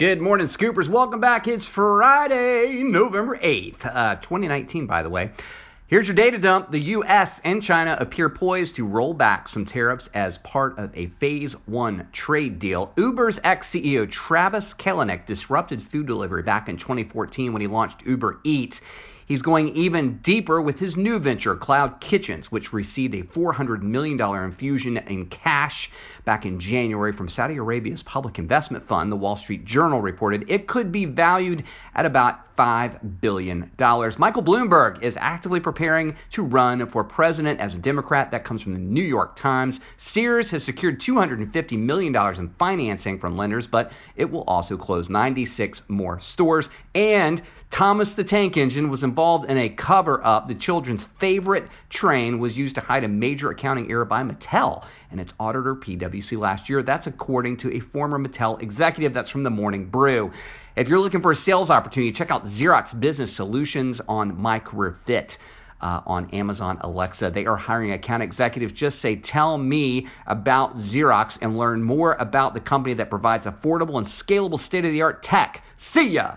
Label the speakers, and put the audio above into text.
Speaker 1: Good morning, Scoopers. Welcome back. It's Friday, November 8th, uh, 2019, by the way. Here's your data dump. The U.S. and China appear poised to roll back some tariffs as part of a phase one trade deal. Uber's ex CEO Travis Kalanick disrupted food delivery back in 2014 when he launched Uber Eats. He's going even deeper with his new venture, Cloud Kitchens, which received a $400 million infusion in cash back in January from Saudi Arabia's public investment fund. The Wall Street Journal reported it could be valued at about $5 billion. Michael Bloomberg is actively preparing to run for president as a Democrat. That comes from the New York Times. Sears has secured $250 million in financing from lenders, but it will also close 96 more stores. And Thomas the Tank Engine was involved in a cover up. The children's favorite train was used to hide a major accounting error by Mattel and its auditor PwC last year. That's according to a former Mattel executive. That's from the Morning Brew. If you're looking for a sales opportunity, check out Xerox Business Solutions on My Career Fit. Uh, on Amazon Alexa. They are hiring account executives. Just say, Tell me about Xerox and learn more about the company that provides affordable and scalable state of the art tech. See ya!